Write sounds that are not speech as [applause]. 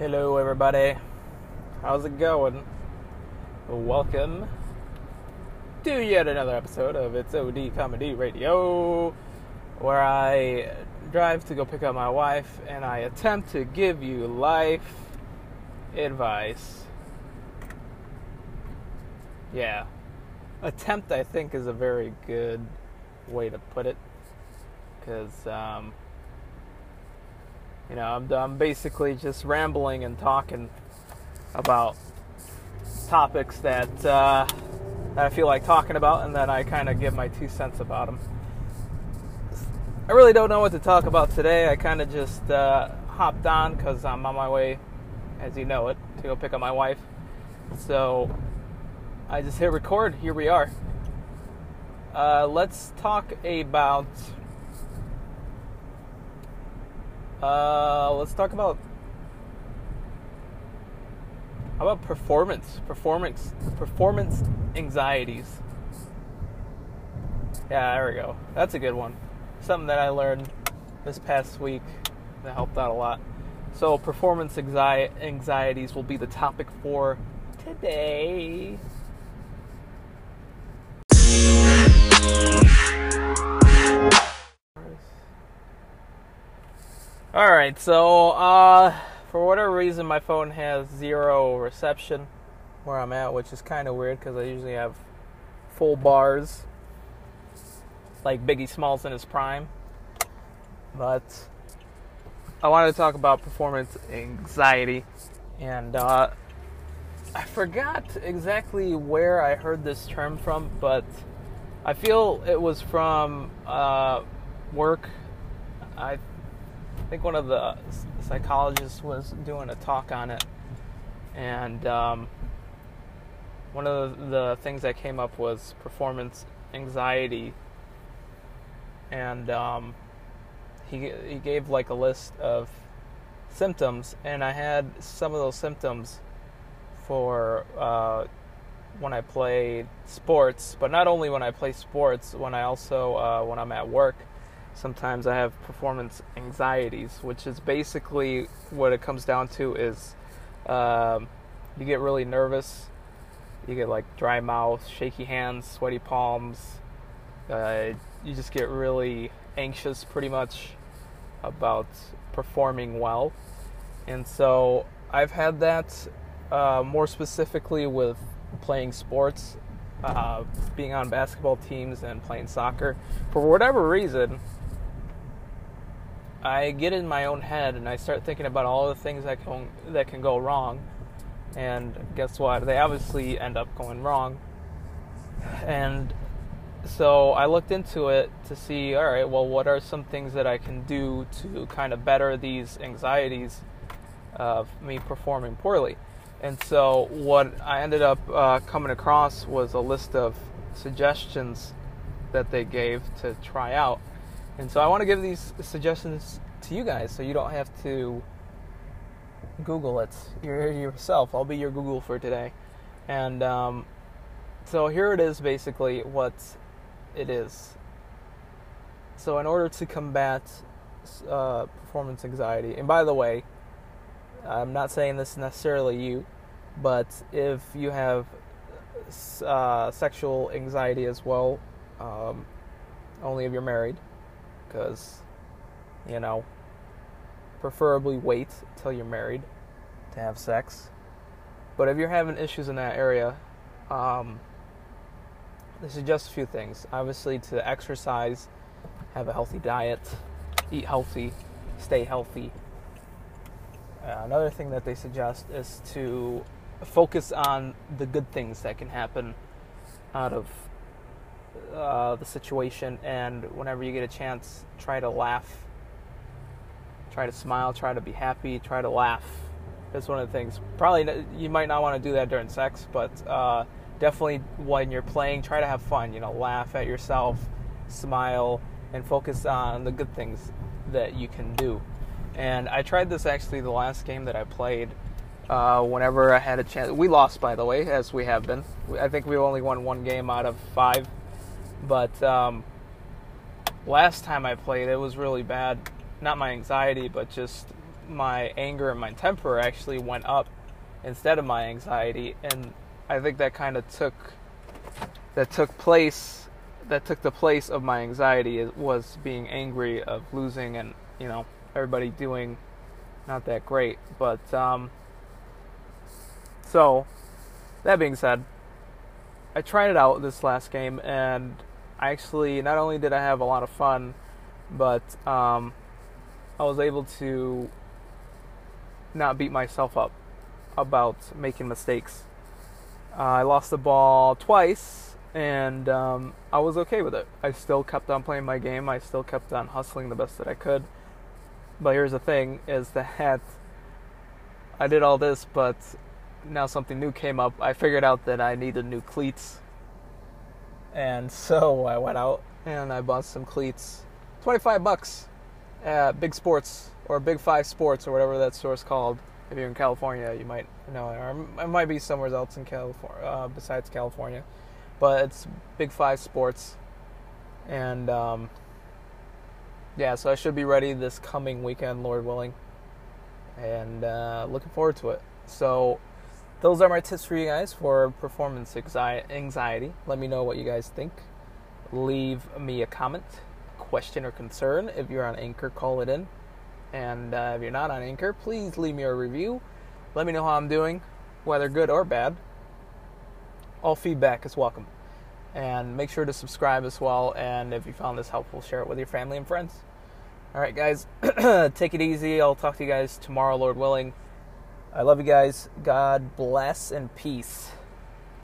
Hello, everybody. How's it going? Welcome to yet another episode of It's OD Comedy Radio, where I drive to go pick up my wife and I attempt to give you life advice. Yeah. Attempt, I think, is a very good way to put it. Because, um, you know, I'm, I'm basically just rambling and talking about topics that, uh, that I feel like talking about, and then I kind of give my two cents about them. I really don't know what to talk about today. I kind of just uh, hopped on because I'm on my way, as you know it, to go pick up my wife. So I just hit record. Here we are. Uh, let's talk about uh, let's talk about how about performance, performance, performance anxieties. Yeah, there we go. That's a good one. Something that I learned this past week that helped out a lot. So, performance anxi- anxieties will be the topic for today. All right, so uh, for whatever reason, my phone has zero reception where I'm at, which is kind of weird because I usually have full bars, like Biggie Smalls in his prime. But I wanted to talk about performance anxiety, and uh, I forgot exactly where I heard this term from, but I feel it was from uh, work. I think one of the psychologists was doing a talk on it, and um, one of the, things that came up was performance anxiety, and um, he he gave like a list of symptoms, and I had some of those symptoms for uh, when I play sports, but not only when I play sports, when I also uh, when I'm at work sometimes I have performance anxieties, which is basically what it comes down to is um, you get really nervous, you get like dry mouth, shaky hands, sweaty palms. Uh, you just get really anxious, pretty much, about performing well, and so I've had that uh, more specifically with playing sports. Uh, being on basketball teams and playing soccer, for whatever reason, I get in my own head and I start thinking about all the things that can that can go wrong. And guess what? They obviously end up going wrong. And so I looked into it to see, all right, well, what are some things that I can do to kind of better these anxieties of me performing poorly? And so what I ended up uh, coming across was a list of suggestions that they gave to try out and so I want to give these suggestions to you guys so you don't have to Google it [laughs] yourself. I'll be your Google for today. And um, so here it is basically what it is. So, in order to combat uh, performance anxiety, and by the way, I'm not saying this necessarily you, but if you have uh, sexual anxiety as well, um, only if you're married, because, you know, preferably wait till you're married to have sex. But if you're having issues in that area, um, is just a few things. Obviously, to exercise, have a healthy diet, eat healthy, stay healthy. Uh, another thing that they suggest is to focus on the good things that can happen out of uh, the situation, and whenever you get a chance, try to laugh, try to smile, try to be happy, try to laugh. That's one of the things. Probably you might not want to do that during sex, but uh, definitely when you're playing, try to have fun. You know, laugh at yourself, smile, and focus on the good things that you can do. And I tried this actually the last game that I played. Uh, whenever I had a chance, we lost by the way, as we have been. I think we only won one game out of five but um, last time I played, it was really bad. Not my anxiety, but just my anger and my temper actually went up instead of my anxiety, and I think that kind of took that took place that took the place of my anxiety was being angry of losing and you know everybody doing not that great. But um, so that being said, I tried it out this last game, and I actually not only did I have a lot of fun, but um, I was able to not beat myself up about making mistakes. Uh, I lost the ball twice, and um, I was okay with it. I still kept on playing my game. I still kept on hustling the best that I could. But here's the thing: is that [laughs] I did all this, but now something new came up. I figured out that I needed new cleats, and so I went out and I bought some cleats, twenty-five bucks at Big Sports or Big Five Sports or whatever that store's called. If you're in California, you might know it, or it might be somewhere else in California uh, besides California. But it's Big Five Sports, and um, yeah, so I should be ready this coming weekend, Lord willing, and uh, looking forward to it. So, those are my tips for you guys for performance anxiety. Let me know what you guys think. Leave me a comment, question, or concern. If you're on Anchor, call it in. And uh, if you're not on Anchor, please leave me a review. Let me know how I'm doing, whether good or bad. All feedback is welcome. And make sure to subscribe as well. And if you found this helpful, share it with your family and friends. All right, guys, [clears throat] take it easy. I'll talk to you guys tomorrow, Lord willing. I love you guys. God bless and peace.